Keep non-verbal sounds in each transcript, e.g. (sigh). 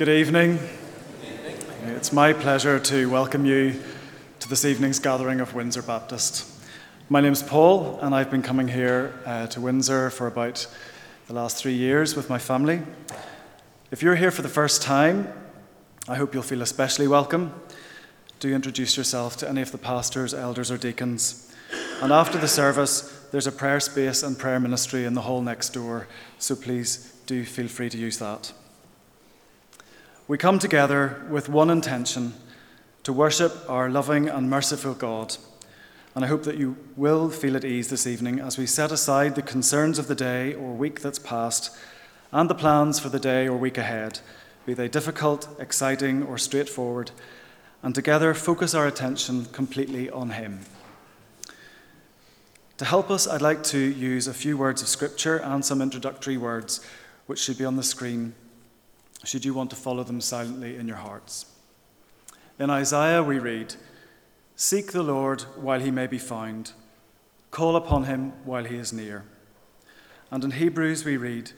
Good evening. It's my pleasure to welcome you to this evening's gathering of Windsor Baptist. My name's Paul, and I've been coming here uh, to Windsor for about the last three years with my family. If you're here for the first time, I hope you'll feel especially welcome. Do introduce yourself to any of the pastors, elders, or deacons. And after the service, there's a prayer space and prayer ministry in the hall next door, so please do feel free to use that. We come together with one intention to worship our loving and merciful God. And I hope that you will feel at ease this evening as we set aside the concerns of the day or week that's passed and the plans for the day or week ahead, be they difficult, exciting, or straightforward, and together focus our attention completely on Him. To help us, I'd like to use a few words of Scripture and some introductory words which should be on the screen, should you want to follow them silently in your hearts. In Isaiah, we read, Seek the Lord while he may be found, call upon him while he is near. And in Hebrews, we read,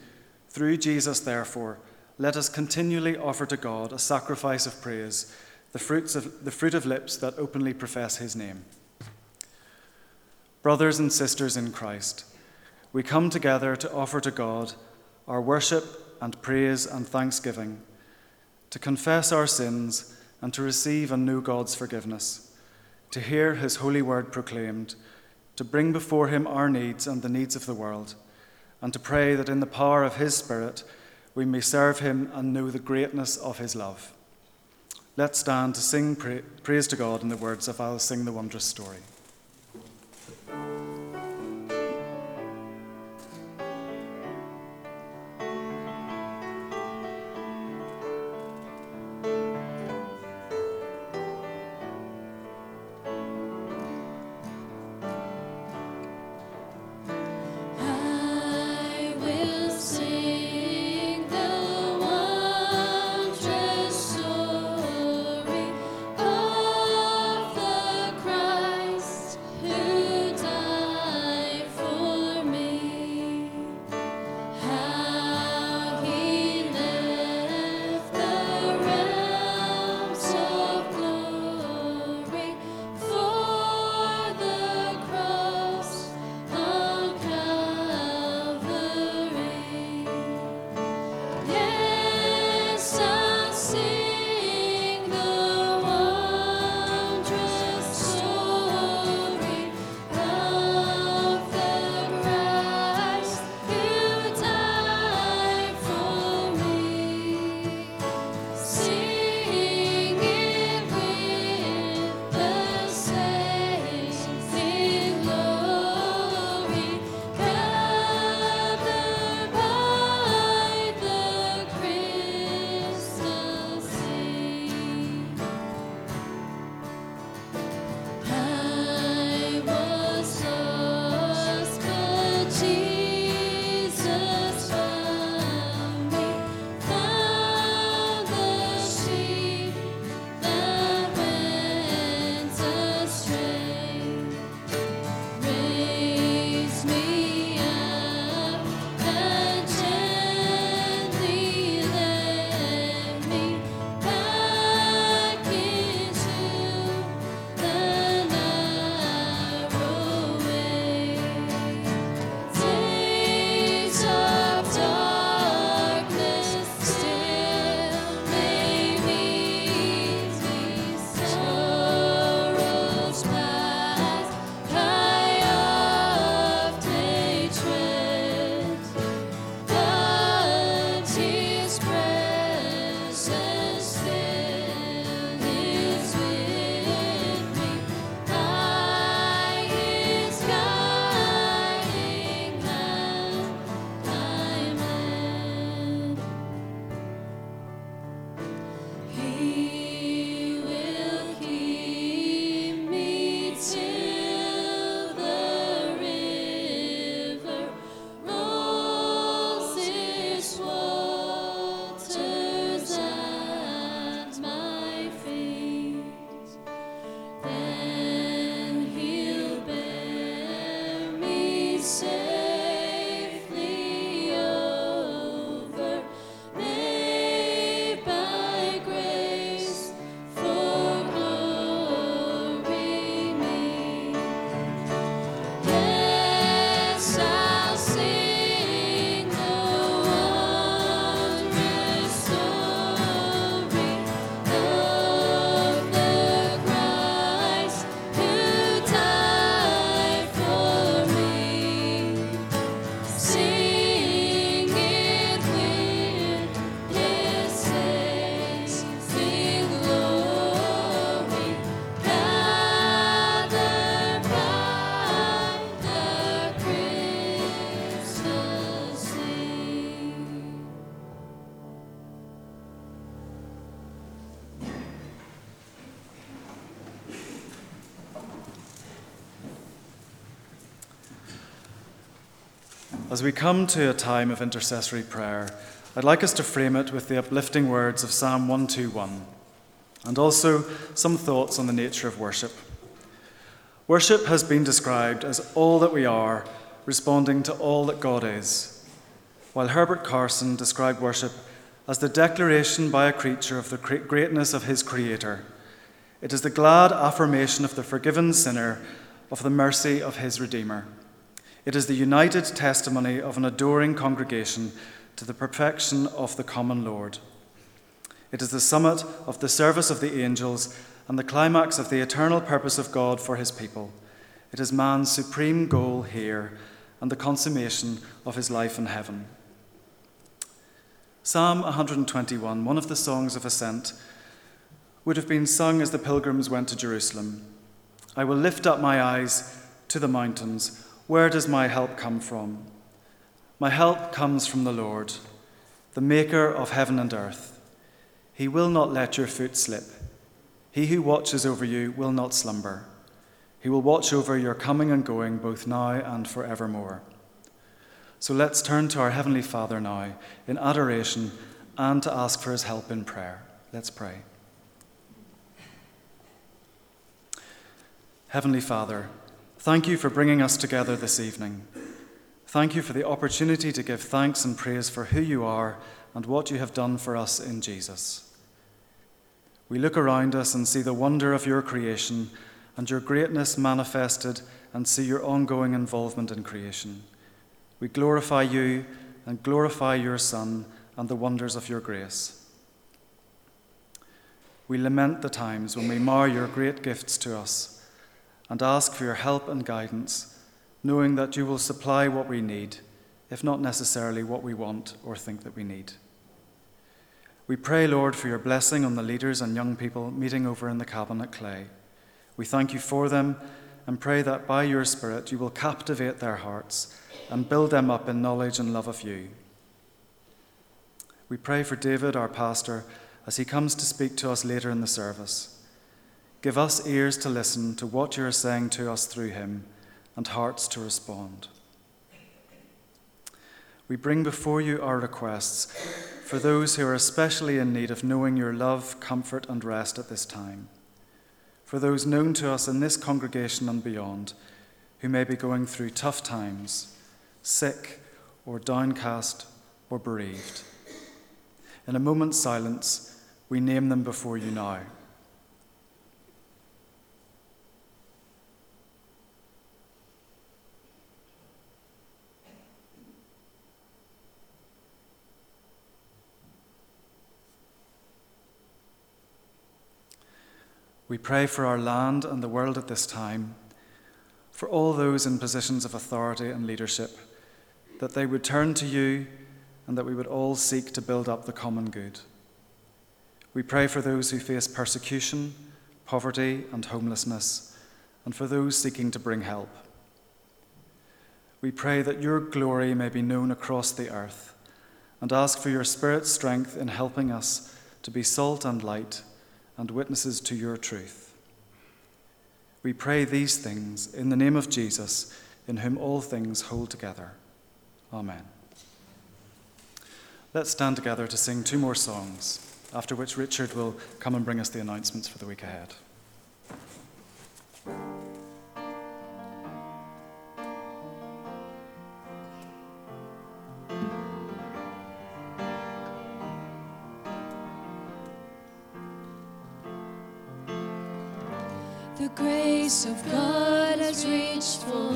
Through Jesus, therefore, let us continually offer to God a sacrifice of praise, the, fruits of, the fruit of lips that openly profess his name. Brothers and sisters in Christ, we come together to offer to God our worship and praise and thanksgiving, to confess our sins and to receive and know God's forgiveness, to hear His holy word proclaimed, to bring before Him our needs and the needs of the world, and to pray that in the power of His Spirit we may serve Him and know the greatness of His love. Let's stand to sing pra- praise to God in the words of I'll Sing the Wondrous Story. As we come to a time of intercessory prayer, I'd like us to frame it with the uplifting words of Psalm 121 and also some thoughts on the nature of worship. Worship has been described as all that we are, responding to all that God is, while Herbert Carson described worship as the declaration by a creature of the greatness of his Creator. It is the glad affirmation of the forgiven sinner of the mercy of his Redeemer. It is the united testimony of an adoring congregation to the perfection of the common Lord. It is the summit of the service of the angels and the climax of the eternal purpose of God for his people. It is man's supreme goal here and the consummation of his life in heaven. Psalm 121, one of the songs of ascent, would have been sung as the pilgrims went to Jerusalem. I will lift up my eyes to the mountains. Where does my help come from? My help comes from the Lord, the maker of heaven and earth. He will not let your foot slip. He who watches over you will not slumber. He will watch over your coming and going both now and forevermore. So let's turn to our Heavenly Father now in adoration and to ask for his help in prayer. Let's pray. Heavenly Father, Thank you for bringing us together this evening. Thank you for the opportunity to give thanks and praise for who you are and what you have done for us in Jesus. We look around us and see the wonder of your creation and your greatness manifested and see your ongoing involvement in creation. We glorify you and glorify your Son and the wonders of your grace. We lament the times when we mar your great gifts to us and ask for your help and guidance, knowing that you will supply what we need, if not necessarily what we want or think that we need. We pray, Lord, for your blessing on the leaders and young people meeting over in the cabin at Clay. We thank you for them and pray that by your Spirit you will captivate their hearts and build them up in knowledge and love of you. We pray for David, our pastor, as he comes to speak to us later in the service. Give us ears to listen to what you are saying to us through him and hearts to respond. We bring before you our requests for those who are especially in need of knowing your love, comfort, and rest at this time. For those known to us in this congregation and beyond who may be going through tough times, sick or downcast or bereaved. In a moment's silence, we name them before you now. We pray for our land and the world at this time, for all those in positions of authority and leadership, that they would turn to you and that we would all seek to build up the common good. We pray for those who face persecution, poverty, and homelessness, and for those seeking to bring help. We pray that your glory may be known across the earth, and ask for your Spirit's strength in helping us to be salt and light and witnesses to your truth. We pray these things in the name of Jesus, in whom all things hold together. Amen. Let's stand together to sing two more songs, after which Richard will come and bring us the announcements for the week ahead. Grace of God has reached for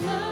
That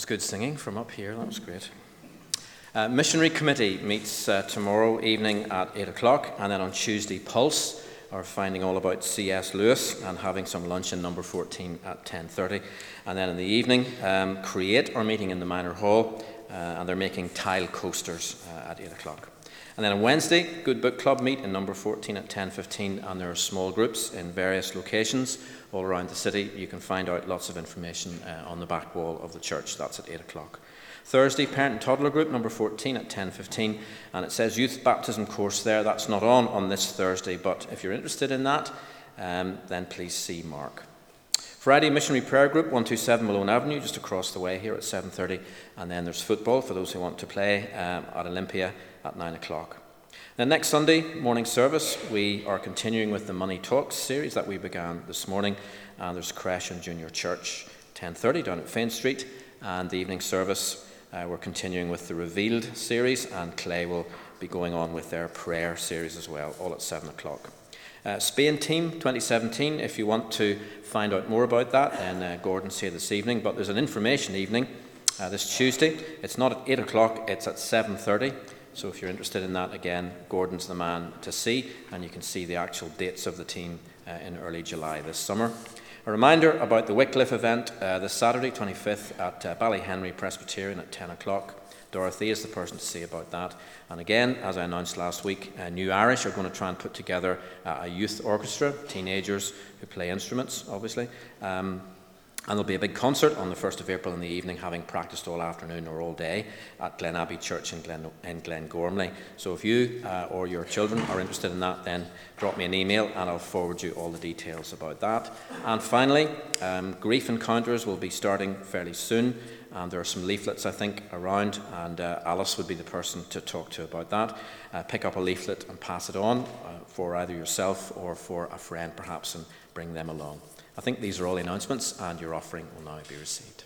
was good singing from up here. That was great. Uh, Missionary Committee meets uh, tomorrow evening at 8 o'clock, and then on Tuesday, Pulse are finding all about C.S. Lewis and having some lunch in number 14 at 10.30. And then in the evening, um, Create are meeting in the Minor Hall, uh, and they're making tile coasters at 8 o'clock. And then on Wednesday, Good Book Club meet in number 14 at 10.15, and there are small groups in various locations all around the city. You can find out lots of information uh, on the back wall of the church. That's at 8 o'clock. Thursday, parent and toddler group number 14 at 10:15, and it says youth baptism course there. That's not on on this Thursday, but if you're interested in that, um, then please see Mark. Friday, missionary prayer group 127 Malone Avenue, just across the way here at 7:30, and then there's football for those who want to play um, at Olympia at 9 o'clock. Then next Sunday morning service, we are continuing with the Money Talks series that we began this morning, and there's Crash and Junior Church 10:30 down at Fane Street, and the evening service. Uh, we're continuing with the Revealed series, and Clay will be going on with their prayer series as well, all at 7 o'clock. Uh, Spain Team 2017, if you want to find out more about that, then uh, Gordon's here this evening. But there's an information evening uh, this Tuesday. It's not at 8 o'clock, it's at 7.30. So if you're interested in that, again, Gordon's the man to see, and you can see the actual dates of the team uh, in early July this summer. A reminder about the Wycliffe event uh, this Saturday, 25th, at uh, Ballyhenry Presbyterian at 10 o'clock. Dorothy is the person to see about that. And again, as I announced last week, uh, New Irish are going to try and put together uh, a youth orchestra, teenagers who play instruments, obviously. Um, And there'll be a big concert on the 1st of April in the evening, having practiced all afternoon or all day at Glen Abbey Church in Glen, in Glengormley. So if you uh, or your children are interested in that, then drop me an email and I'll forward you all the details about that. And finally, um, Grief Encounters will be starting fairly soon. And there are some leaflets, I think, around, and uh, Alice would be the person to talk to about that. Uh, pick up a leaflet and pass it on uh, for either yourself or for a friend, perhaps, and bring them along. I think these are all the announcements, and your offering will now be received.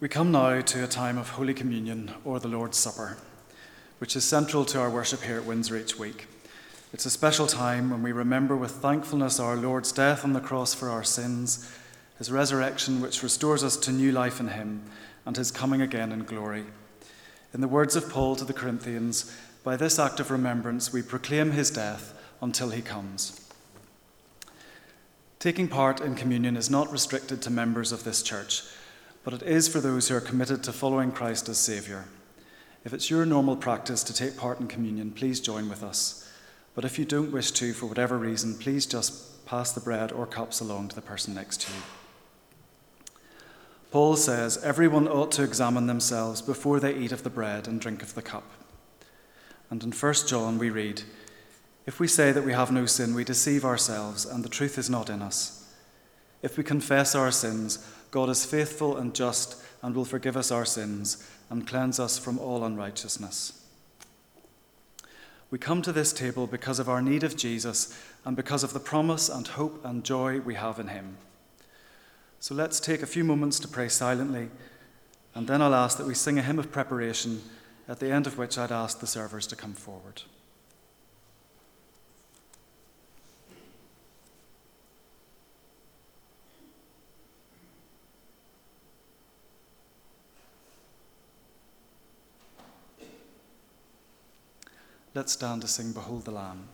We come now to a time of Holy Communion or the Lord's Supper, which is central to our worship here at Windsor each week. It's a special time when we remember with thankfulness our Lord's death on the cross for our sins, his resurrection, which restores us to new life in him, and his coming again in glory. In the words of Paul to the Corinthians, by this act of remembrance we proclaim his death until he comes. Taking part in communion is not restricted to members of this church but it is for those who are committed to following Christ as Saviour. If it's your normal practice to take part in communion, please join with us. But if you don't wish to, for whatever reason, please just pass the bread or cups along to the person next to you. Paul says everyone ought to examine themselves before they eat of the bread and drink of the cup. And in 1 John we read, If we say that we have no sin, we deceive ourselves, and the truth is not in us. If we confess our sins, God is faithful and just and will forgive us our sins and cleanse us from all unrighteousness. We come to this table because of our need of Jesus and because of the promise and hope and joy we have in him. So let's take a few moments to pray silently, and then I'll ask that we sing a hymn of preparation, at the end of which I'd ask the servers to come forward. Let's stand to sing Behold the Lamb.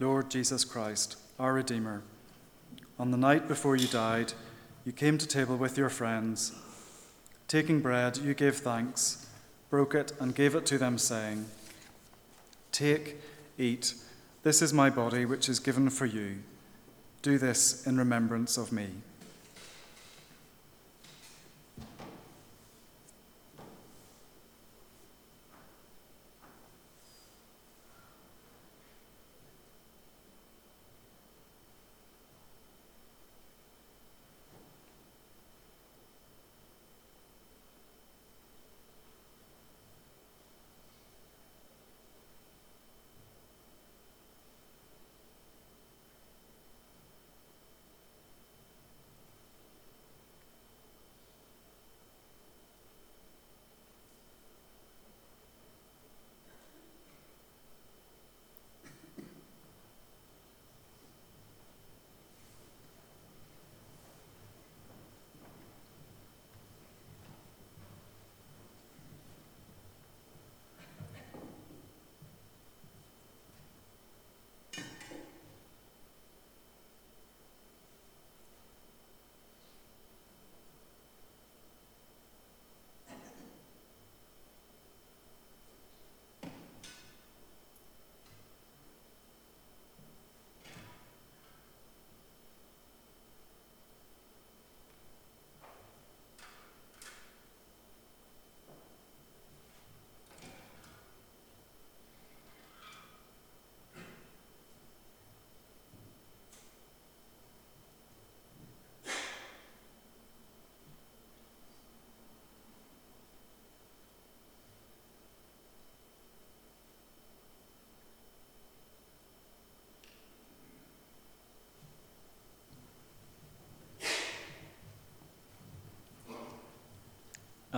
Lord Jesus Christ, our Redeemer, on the night before you died, you came to table with your friends. Taking bread, you gave thanks, broke it, and gave it to them, saying, Take, eat, this is my body, which is given for you. Do this in remembrance of me.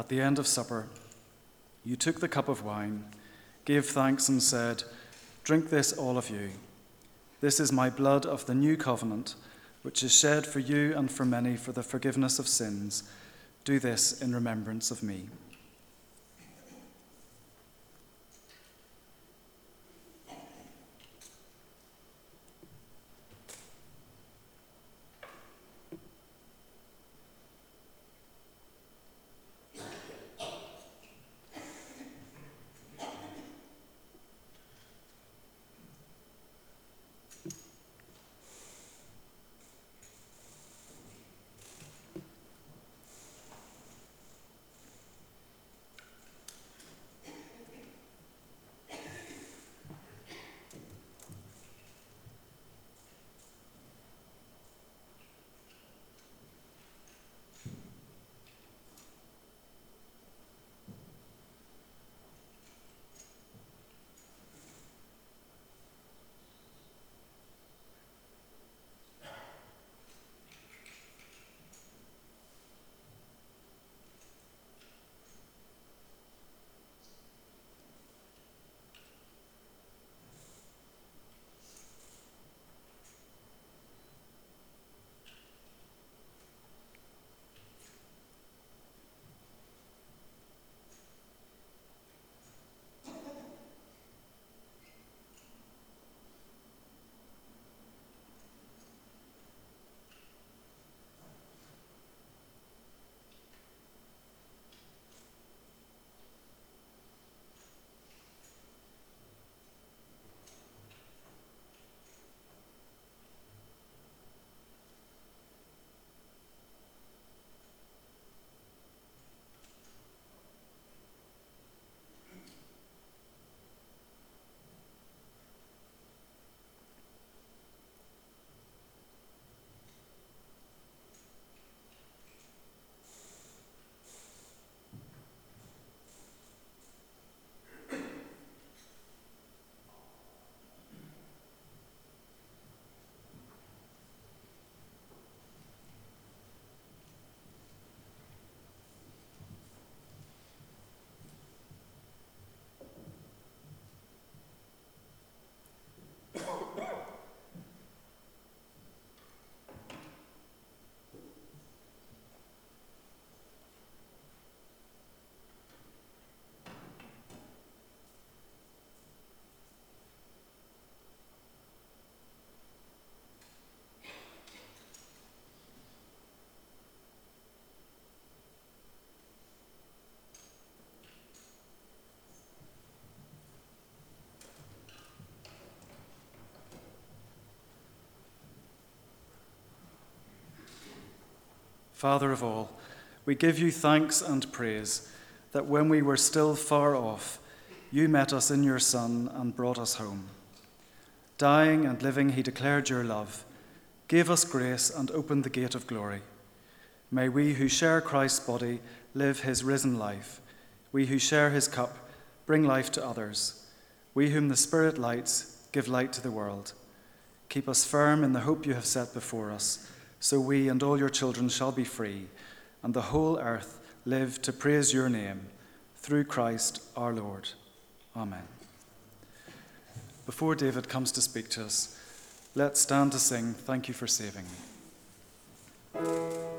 At the end of supper, you took the cup of wine, gave thanks, and said, Drink this, all of you. This is my blood of the new covenant, which is shed for you and for many for the forgiveness of sins. Do this in remembrance of me. Father of all, we give you thanks and praise that when we were still far off, you met us in your Son and brought us home. Dying and living, he declared your love, gave us grace, and opened the gate of glory. May we who share Christ's body live his risen life. We who share his cup bring life to others. We whom the Spirit lights give light to the world. Keep us firm in the hope you have set before us so we and all your children shall be free, and the whole earth live to praise your name, through Christ our Lord. Amen. Before David comes to speak to us, let's stand to sing Thank You for Saving Me.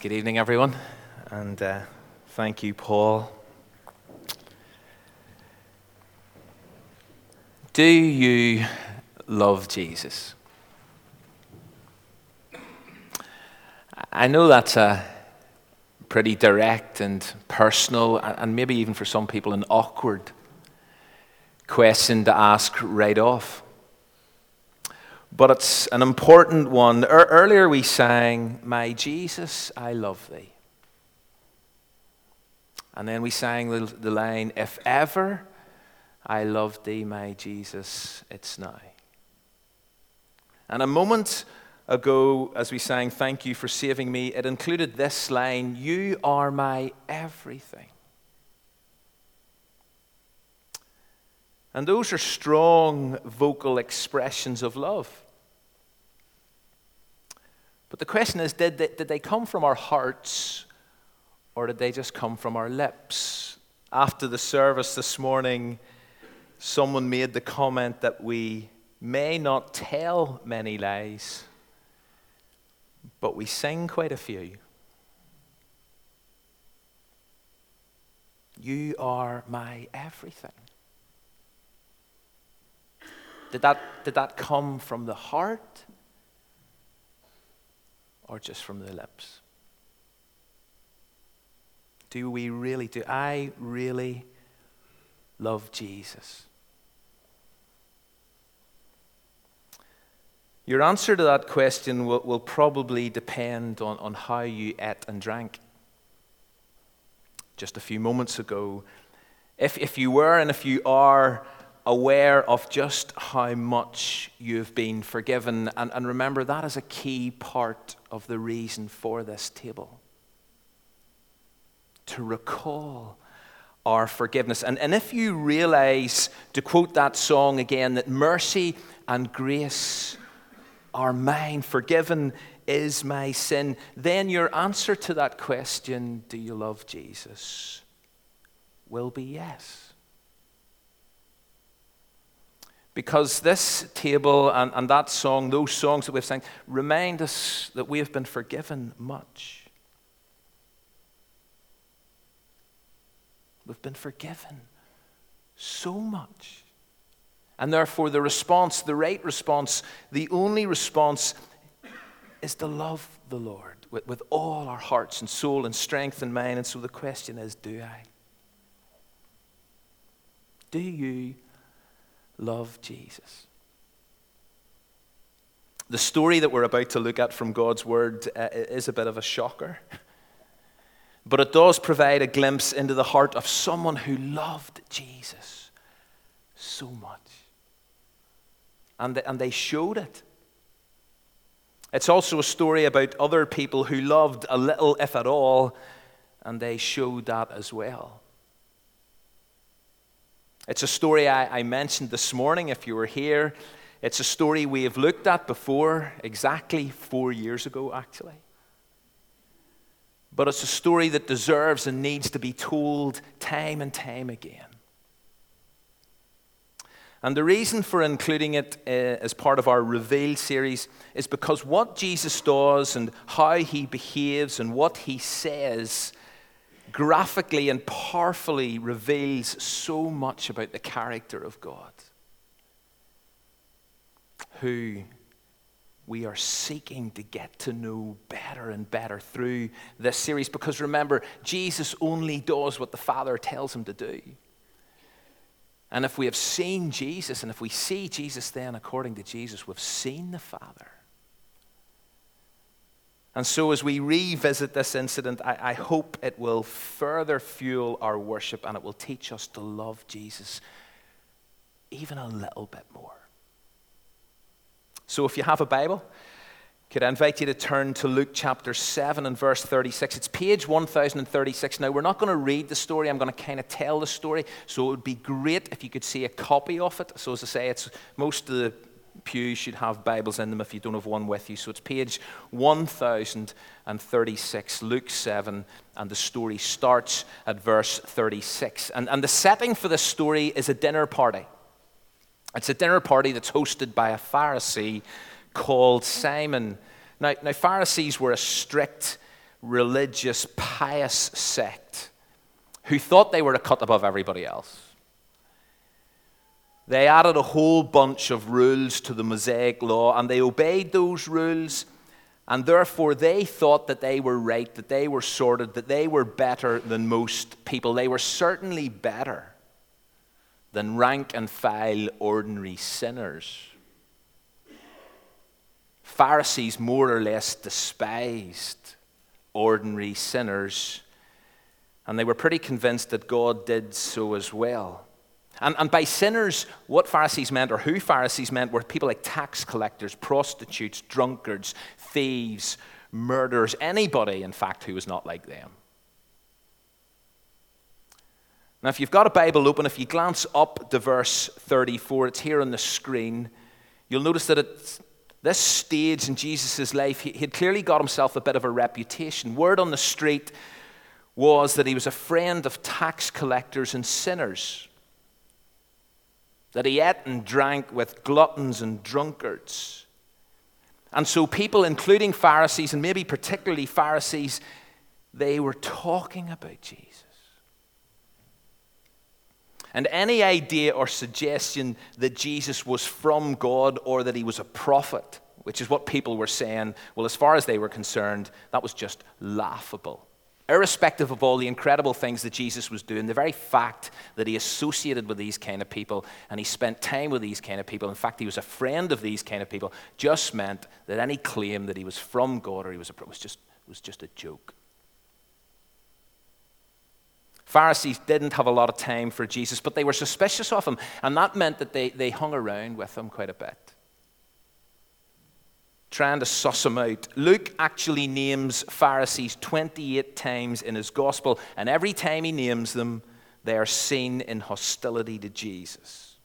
Good evening, everyone, and uh, thank you, Paul. Do you love Jesus? I know that's a pretty direct and personal, and maybe even for some people, an awkward question to ask right off. But it's an important one. Er- earlier we sang, My Jesus, I love thee. And then we sang the, the line, If ever I loved thee, my Jesus, it's now. And a moment ago, as we sang, Thank you for saving me, it included this line, You are my everything. And those are strong vocal expressions of love. But the question is did they, did they come from our hearts or did they just come from our lips? After the service this morning, someone made the comment that we may not tell many lies, but we sing quite a few. You are my everything. Did that, did that come from the heart or just from the lips? Do we really, do I really love Jesus? Your answer to that question will, will probably depend on, on how you ate and drank. Just a few moments ago, if, if you were and if you are aware of just how much you've been forgiven, and, and remember that is a key part of the reason for this table. To recall our forgiveness. And, and if you realize, to quote that song again, that mercy and grace are mine, forgiven is my sin, then your answer to that question, do you love Jesus, will be yes. Because this table and, and that song, those songs that we've sang, remind us that we have been forgiven much. We've been forgiven so much. And therefore, the response, the right response, the only response is to love the Lord with, with all our hearts and soul and strength and mind. And so the question is do I? Do you love Jesus? The story that we're about to look at from God's Word uh, is a bit of a shocker. (laughs) But it does provide a glimpse into the heart of someone who loved Jesus so much and and they showed it. It's also a story about other people who loved a little, if at all, and they showed that as well. It's a story I, I, mentioned this morning, if you were here. It's a story we have looked at before, exactly four years ago, actually. But it's a story that deserves and needs to be told time and time again. And the reason for including it uh, as part of our Reveal series is because what Jesus does and how he behaves and what he says graphically and powerfully reveals so much about the character of God, who we are seeking to get to know better and better through this series. Because remember, Jesus only does what the Father tells him to do. And if we have seen Jesus, and if we see Jesus then according to Jesus, we've seen the Father. And so, as we revisit this incident, I, I, hope it will further fuel our worship and it will teach us to love Jesus even a little bit more. So, if you have a Bible, could I invite you to turn to Luke chapter 7 and verse 36? It's page 1036. Now, we're not going to read the story, I'm going to kind of tell the story. So, it would be great if you could see a copy of it. So, as I say, it's most of the pews should have Bibles in them if you don't have one with you. So, it's page 1036, Luke 7, and the story starts at verse 36. And, and the setting for this story is a dinner party. It's a dinner party that's hosted by a Pharisee called Simon. Now, now, Pharisees were a strict religious, pious sect who thought they were a cut above everybody else. They added a whole bunch of rules to the Mosaic law and they obeyed those rules, and therefore they thought that they were right, that they were sorted, that they were better than most people. They were certainly better than rank and file ordinary sinners. Pharisees more or less despised ordinary sinners, and they were pretty convinced that God did so as well. And, and by sinners, what Pharisees meant, or who Pharisees meant, were people like tax collectors, prostitutes, drunkards, thieves, murderers, anybody, in fact, who was not like them. Now, if you've got a Bible open, if you glance up to verse 34, it's here on the screen, you'll notice that at this stage in Jesus' life, he had clearly got himself a bit of a reputation. Word on the street was that he was a friend of tax collectors and sinners that he ate and drank with gluttons and drunkards. And so, people, including Pharisees, and maybe particularly Pharisees, they were talking about Jesus. And any idea or suggestion that Jesus was from God or that he was a prophet, which is what people were saying, well, as far as they were concerned, that was just laughable irrespective of all the incredible things that Jesus was doing, the very fact that he associated with these kind of people and he spent time with these kind of people, in fact, he was a friend of these kind of people, just meant that any claim that he was from God or he was a was just, was just a joke. Pharisees didn't have a lot of time for Jesus, but they were suspicious of him, and that meant that they, they hung around with him quite a bit trying to suss them out. Luke actually names Pharisees 28 times in his gospel, and every time he names them, they are seen in hostility to Jesus.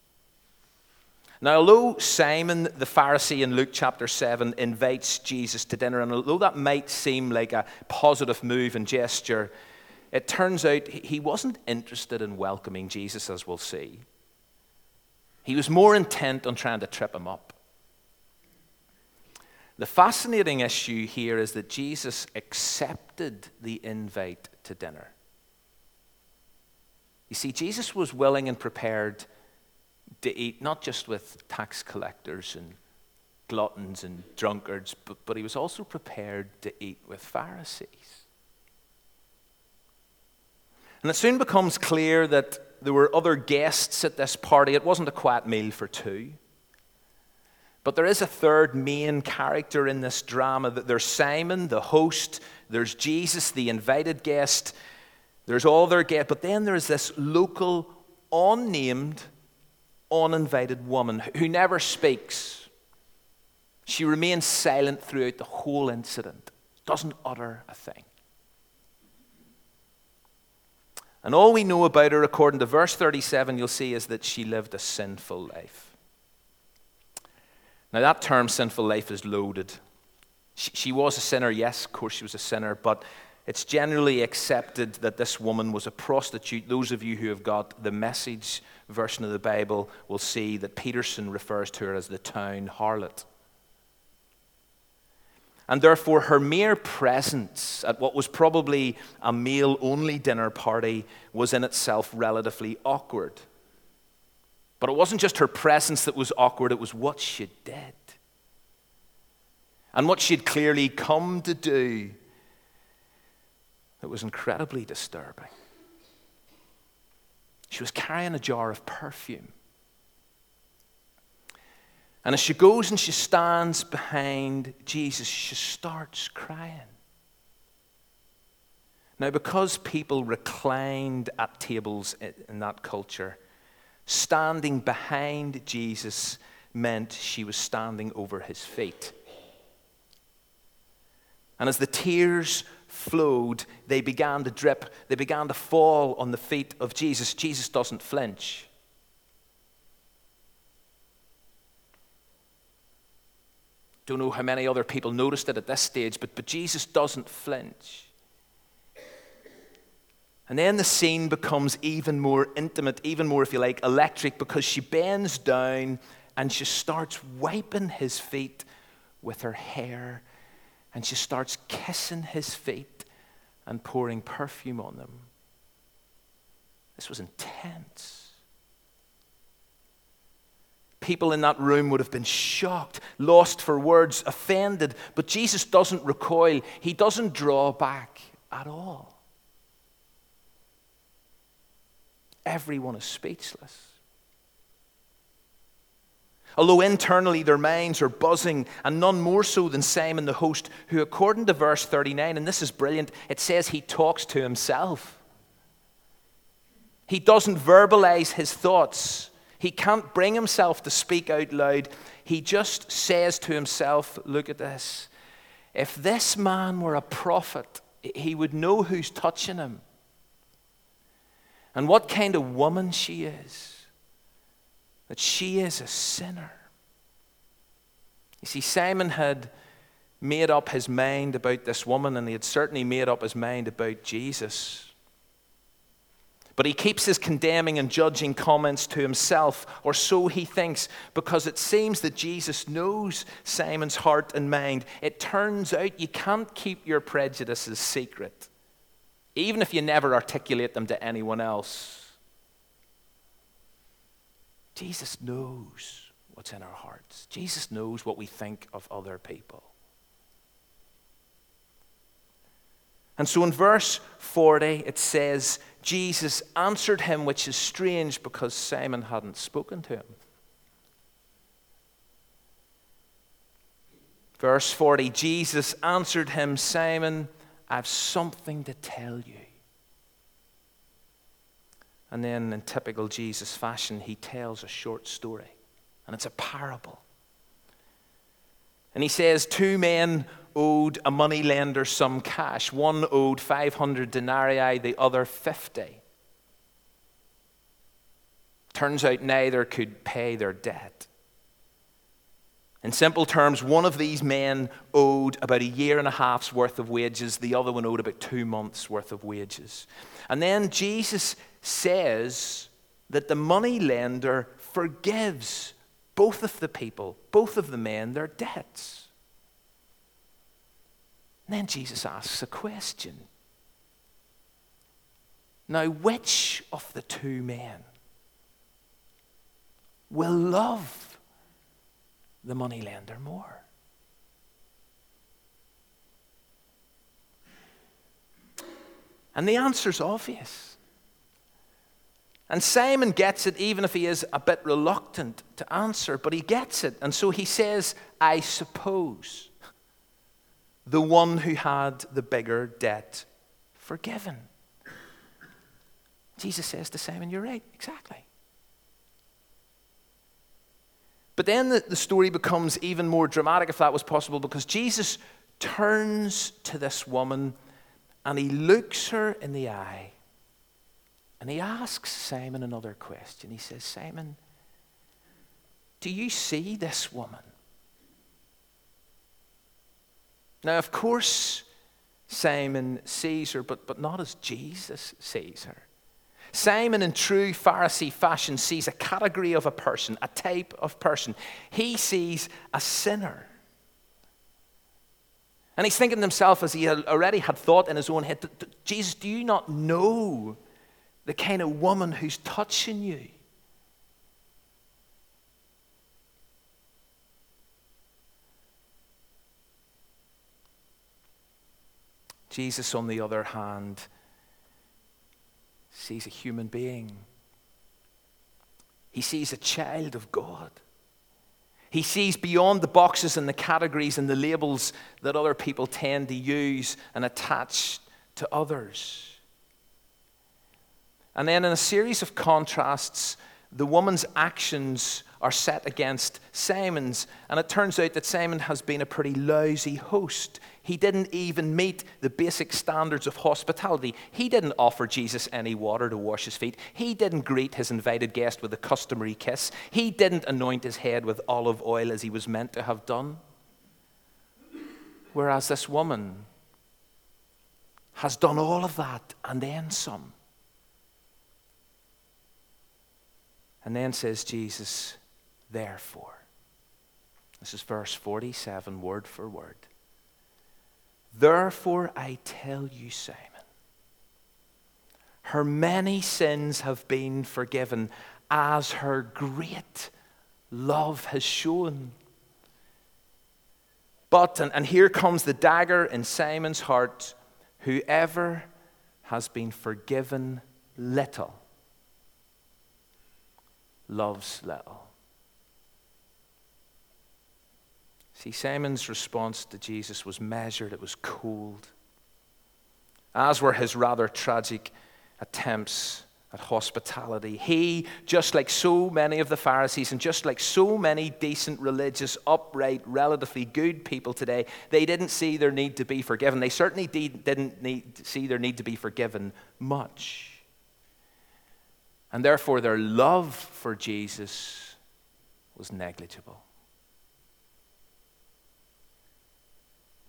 Now, although Simon the Pharisee in Luke chapter 7 invites Jesus to dinner, and although that might seem like a positive move and gesture, it turns out he wasn't interested in welcoming Jesus, as we'll see. He was more intent on trying to trip him up. The fascinating issue here is that Jesus accepted the invite to dinner. You see, Jesus was willing and prepared to eat not just with tax collectors and gluttons and drunkards, but, but he was also prepared to eat with Pharisees. And it soon becomes clear that there were other guests at this party. It wasn't a quiet meal for two. But there is a third main character in this drama. There's Simon, the host, there's Jesus, the invited guest, there's all their guests, but then there's this local, unnamed, uninvited woman who never speaks. She remains silent throughout the whole incident, doesn't utter a thing. And all we know about her, according to verse 37, you'll see, is that she lived a sinful life. Now, that term sinful life is loaded. She, she was a sinner, yes, of course, she was a sinner, but it's generally accepted that this woman was a prostitute. Those of you who have got the message version of the Bible will see that Peterson refers to her as the town harlot. And therefore, her mere presence at what was probably a male only dinner party was in itself relatively awkward. But it wasn't just her presence that was awkward, it was what she did. And what she'd clearly come to do that was incredibly disturbing. She was carrying a jar of perfume. And as she goes and she stands behind Jesus, she starts crying. Now, because people reclined at tables in that culture, Standing behind Jesus meant she was standing over his feet. And as the tears flowed, they began to drip, they began to fall on the feet of Jesus. Jesus doesn't flinch. Don't know how many other people noticed it at this stage, but, but Jesus doesn't flinch. And then the scene becomes even more intimate, even more, if you like, electric, because she bends down and she starts wiping his feet with her hair. And she starts kissing his feet and pouring perfume on them. This was intense. People in that room would have been shocked, lost for words, offended, but Jesus doesn't recoil. He doesn't draw back at all. Everyone is speechless. Although internally their minds are buzzing, and none more so than Simon the host, who, according to verse 39, and this is brilliant, it says he talks to himself. He doesn't verbalize his thoughts, he can't bring himself to speak out loud. He just says to himself, Look at this. If this man were a prophet, he would know who's touching him and what kind of woman she is. That she is a sinner. You see, Simon had made up his mind about this woman, and he had certainly made up his mind about Jesus. But he keeps his condemning and judging comments to himself, or so he thinks, because it seems that Jesus knows Simon's heart and mind. It turns out you can't keep your prejudices secret, even if you never articulate them to anyone else. Jesus knows what's in our hearts, Jesus knows what we think of other people. And so in verse 40, it says, Jesus answered him, which is strange because Simon hadn't spoken to him. Verse 40 Jesus answered him, Simon, I've something to tell you. And then, in typical Jesus fashion, he tells a short story, and it's a parable. And he says, Two men owed a money lender some cash. One owed 500 denarii, the other 50. Turns out neither could pay their debt. In simple terms, one of these men owed about a year and a half's worth of wages, the other one owed about two months' worth of wages. And then Jesus says that the money lender forgives both of the people, both of the men, their debts. And then Jesus asks a question. Now, which of the two men will love the moneylender more? And the answer's obvious. And Simon gets it, even if he is a bit reluctant to answer, but he gets it. And so he says, I suppose the one who had the bigger debt forgiven. Jesus says to Simon, You're right, exactly. But then the, the story becomes even more dramatic, if that was possible, because Jesus turns to this woman and he looks her in the eye and he asks Simon another question. He says, Simon, do you see this woman? Now, of course, Simon sees her, but, but not as Jesus sees her. Simon, in true Pharisee fashion, sees a category of a person, a type of person. He sees a sinner. And he's thinking to himself, as he already had thought in his own head, Jesus, do you not know the kind of woman who's touching you? Jesus, on the other hand, sees a human being. He sees a child of God. He sees beyond the boxes and the categories and the labels that other people tend to use and attach to others. And then, in a series of contrasts, the woman's actions are set against Simon's. And it turns out that Simon has been a pretty lousy host. He didn't even meet the basic standards of hospitality. He didn't offer Jesus any water to wash his feet. He didn't greet his invited guest with a customary kiss. He didn't anoint his head with olive oil as he was meant to have done. Whereas this woman has done all of that and then some. And then says Jesus, therefore. This is verse 47, word for word. Therefore, I tell you, Simon, Her many sins have been forgiven as her great love has shown. But, and, and here comes the dagger in Simon's heart whoever has been forgiven little loves little. See, Simon's response to Jesus was measured, it was cold, as were his rather tragic attempts at hospitality. He, just like so many of the Pharisees and just like so many decent, religious, upright, relatively good people today, they didn't see their need to be forgiven. They certainly didn't need, see their need to be forgiven much. And therefore, their love for Jesus was negligible.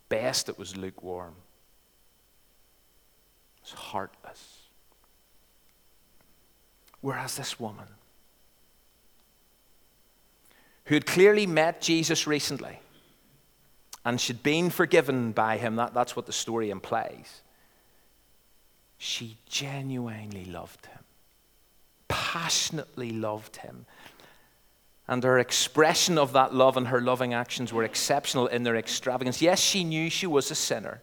Best, it was lukewarm, it was heartless. Whereas this woman, who had clearly met Jesus recently and she'd been forgiven by him, that, that's what the story implies, she genuinely loved him, passionately loved him. And her expression of that love and her loving actions were exceptional in their extravagance. Yes, she knew she was a sinner.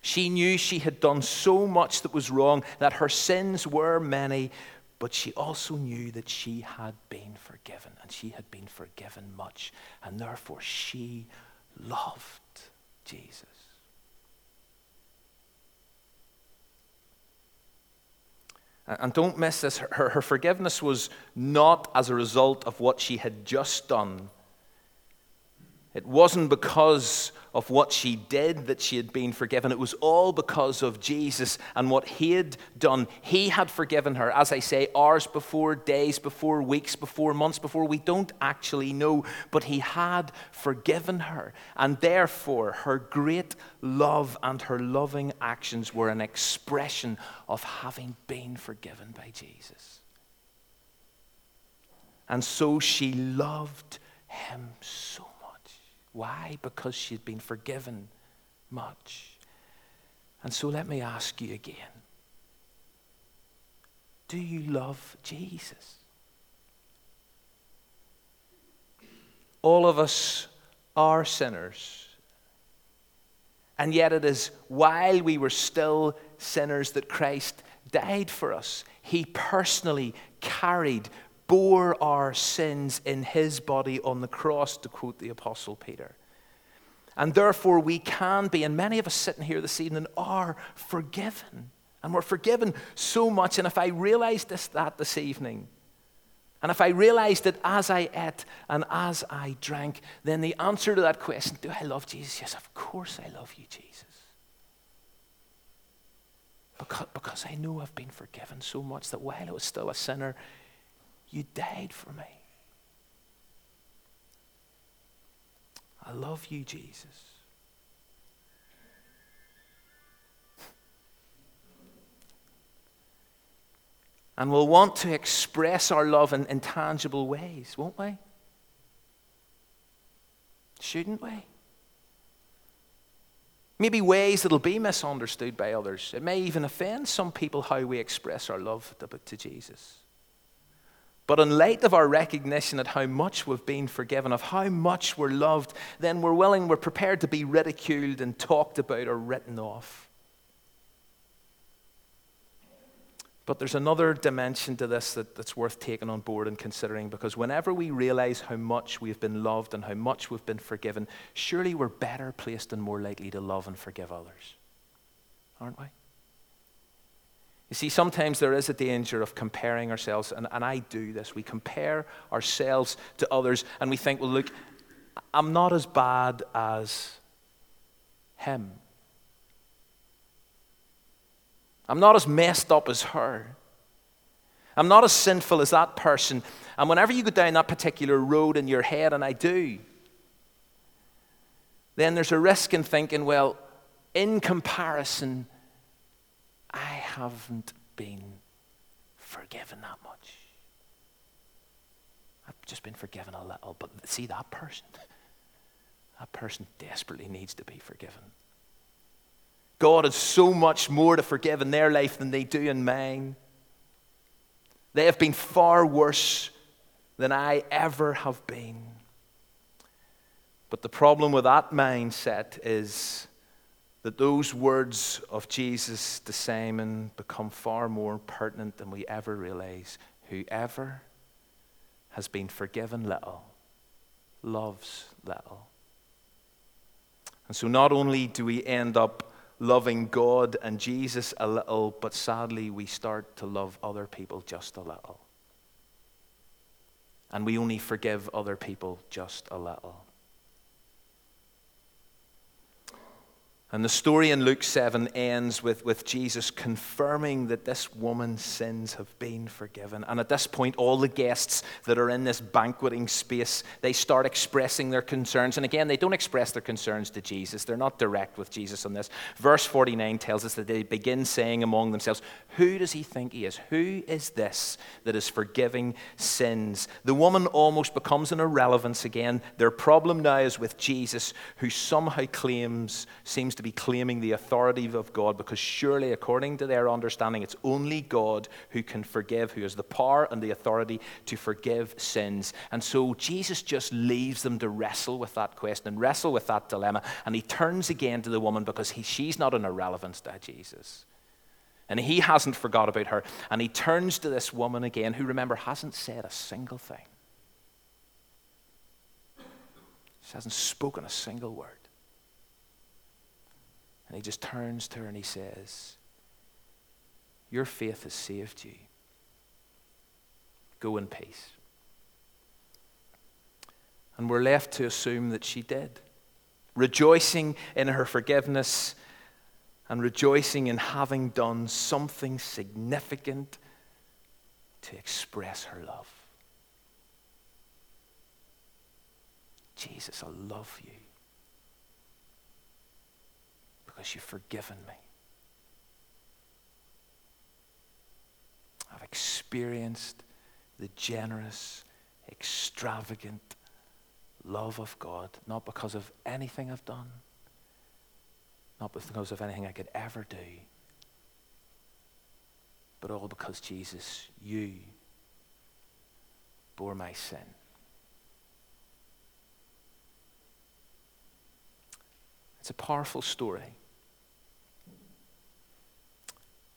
She knew she had done so much that was wrong, that her sins were many, but she also knew that she had been forgiven, and she had been forgiven much, and therefore she loved Jesus. And don't miss this, her, her forgiveness was not as a result of what she had just done. It wasn't because of what she did that she had been forgiven. It was all because of Jesus and what he had done. He had forgiven her, as I say, hours before, days before, weeks before, months before. We don't actually know, but he had forgiven her. And therefore, her great love and her loving actions were an expression of having been forgiven by Jesus. And so she loved him so why? Because she'd been forgiven much. And so let me ask you again do you love Jesus? All of us are sinners. And yet, it is while we were still sinners that Christ died for us. He personally carried bore our sins in his body on the cross, to quote the Apostle Peter. And therefore, we can be, and many of us sitting here this evening are forgiven. And we're forgiven so much. And if I realized this, that this evening, and if I realized that as I ate and as I drank, then the answer to that question, do I love Jesus? Yes, of course I love you, Jesus. Because, because I know I've been forgiven so much that while I was still a sinner, you died for me. I love you, Jesus. And we'll want to express our love in intangible ways, won't we? Shouldn't we? Maybe ways that'll be misunderstood by others. It may even offend some people how we express our love to, to Jesus. But in light of our recognition at how much we've been forgiven, of how much we're loved, then we're willing, we're prepared to be ridiculed and talked about or written off. But there's another dimension to this that, that's worth taking on board and considering because whenever we realize how much we've been loved and how much we've been forgiven, surely we're better placed and more likely to love and forgive others. Aren't we? You see, sometimes there is a danger of comparing ourselves, and, and I do this. We compare ourselves to others, and we think, well, look, I'm not as bad as him. I'm not as messed up as her. I'm not as sinful as that person. And whenever you go down that particular road in your head, and I do, then there's a risk in thinking, well, in comparison, I haven't been forgiven that much. I've just been forgiven a little, but see that person? (laughs) That person desperately needs to be forgiven. God has so much more to forgive in their life than they do in mine. They have been far worse than I ever have been. But the problem with that mindset is that those words of Jesus to Simon become far more pertinent than we ever realize. Whoever has been forgiven little loves little. And so not only do we end up loving God and Jesus a little, but sadly we start to love other people just a little. And we only forgive other people just a little. And the story in Luke 7 ends with, with Jesus confirming that this woman's sins have been forgiven. And at this point, all the guests that are in this banqueting space, they start expressing their concerns. And again, they don't express their concerns to Jesus. They're not direct with Jesus on this. Verse 49 tells us that they begin saying among themselves, Who does he think he is? Who is this that is forgiving sins? The woman almost becomes an irrelevance again. Their problem now is with Jesus, who somehow claims, seems to be claiming the authority of God because surely, according to their understanding, it's only God who can forgive, who has the power and the authority to forgive sins. And so Jesus just leaves them to wrestle with that question and wrestle with that dilemma. And he turns again to the woman because he, she's not an irrelevance to Jesus. And he hasn't forgot about her. And he turns to this woman again, who, remember, hasn't said a single thing. She hasn't spoken a single word. And he just turns to her and he says, Your faith has saved you. Go in peace. And we're left to assume that she did, rejoicing in her forgiveness and rejoicing in having done something significant to express her love. Jesus, I love you because you've forgiven me. I've experienced the generous, extravagant love of God, not because of anything I've done, not because of anything I could ever do, but all because Jesus, you bore my sin. It's a powerful story.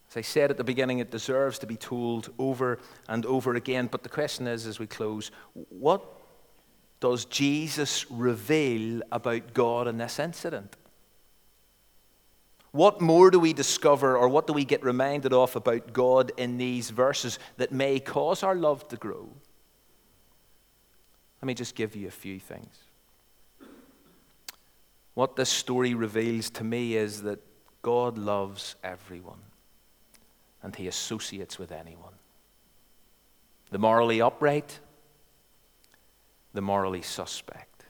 As I said at the beginning, it deserves to be told over and over again. But the question is, as we close, what does Jesus reveal about God in this incident? What more do we discover, or what do we get reminded of about God in these verses that may cause our love to grow? Let me just give you a few things. What this story reveals to me is that God loves everyone and he associates with anyone. The morally upright, the morally suspect.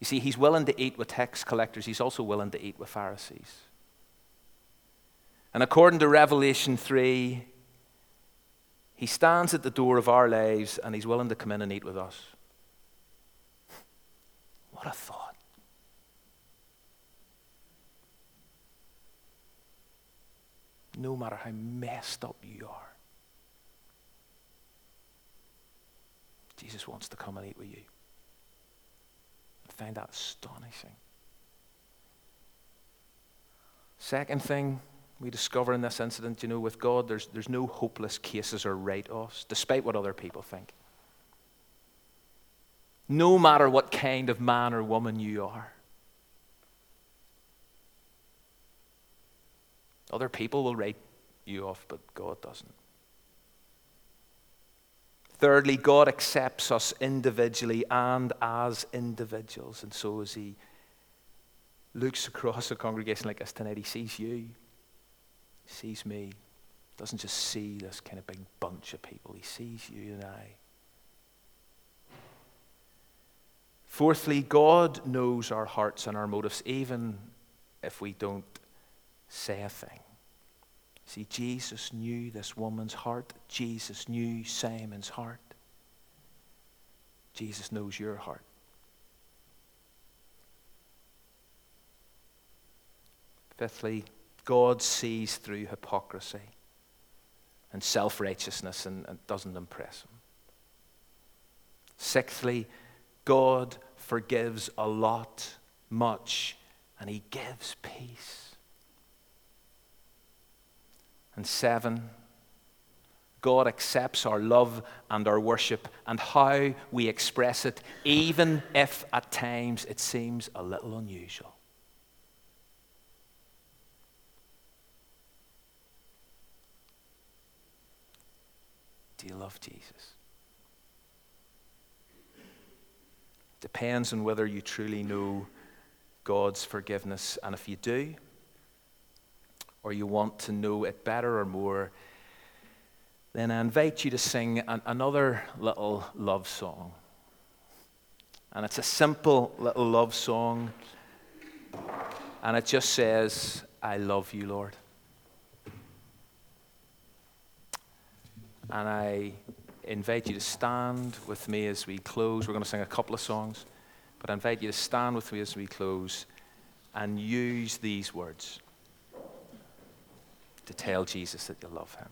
You see, he's willing to eat with tax collectors, he's also willing to eat with Pharisees. And according to Revelation 3, he stands at the door of our lives and he's willing to come in and eat with us. (laughs) What a thought. No matter how messed up you are. Jesus wants to come and eat with you. I find that astonishing. Second thing we discover in this incident, you know, with God, there's, there's no hopeless cases or write offs, despite what other people think. No matter what kind of man or woman you are. Other people will write you off, but God doesn't. Thirdly, God accepts us individually and as individuals. And so as He looks across a congregation like us tonight, He sees you, sees me. Doesn't just see this kind of big bunch of people, He sees you and I. Fourthly, God knows our hearts and our motives, even if we don't say a thing. See, Jesus knew this woman's heart. Jesus knew Simon's heart. Jesus knows your heart. Fifthly, God sees through hypocrisy and self righteousness and, and doesn't impress him. Sixthly, God forgives a lot, much, and he gives peace. And seven, God accepts our love and our worship and how we express it, even if at times it seems a little unusual. Do you love Jesus? Depends on whether you truly know God's forgiveness. And if you do, or you want to know it better or more, then I invite you to sing an, another little love song. And it's a simple little love song. And it just says, I love you, Lord. And I invite you to stand with me as we close. We're going to sing a couple of songs, but I invite you to stand with me as we close and use these words to tell Jesus that you love him.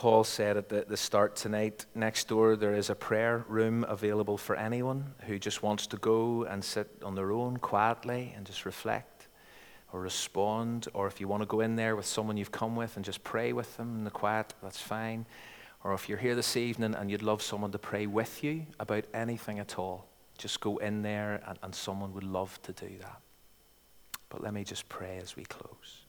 Paul said at the, the start tonight, next door there is a prayer room available for anyone who just wants to go and sit on their own quietly and just reflect or respond. Or if you want to go in there with someone you've come with and just pray with them in the quiet, that's fine. Or if you're here this evening and you'd love someone to pray with you about anything at all, just go in there and, and someone would love to do that. But let me just pray as we close.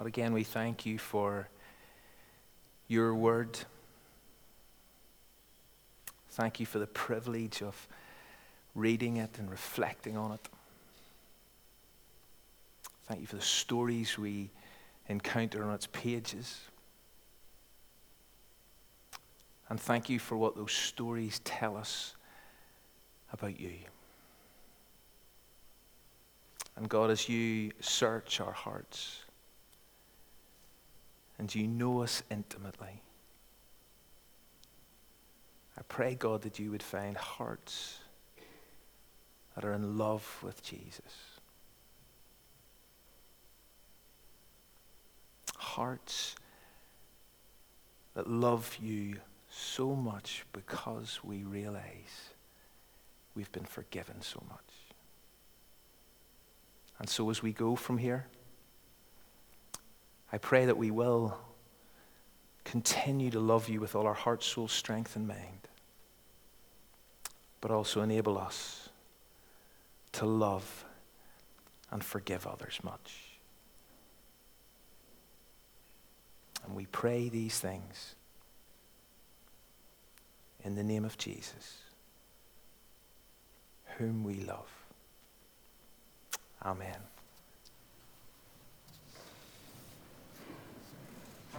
God, again, we thank you for your word. Thank you for the privilege of reading it and reflecting on it. Thank you for the stories we encounter on its pages. And thank you for what those stories tell us about you. And God, as you search our hearts, and you know us intimately. I pray, God, that you would find hearts that are in love with Jesus. Hearts that love you so much because we realize we've been forgiven so much. And so as we go from here, I pray that we will continue to love you with all our heart, soul, strength, and mind, but also enable us to love and forgive others much. And we pray these things in the name of Jesus, whom we love. Amen.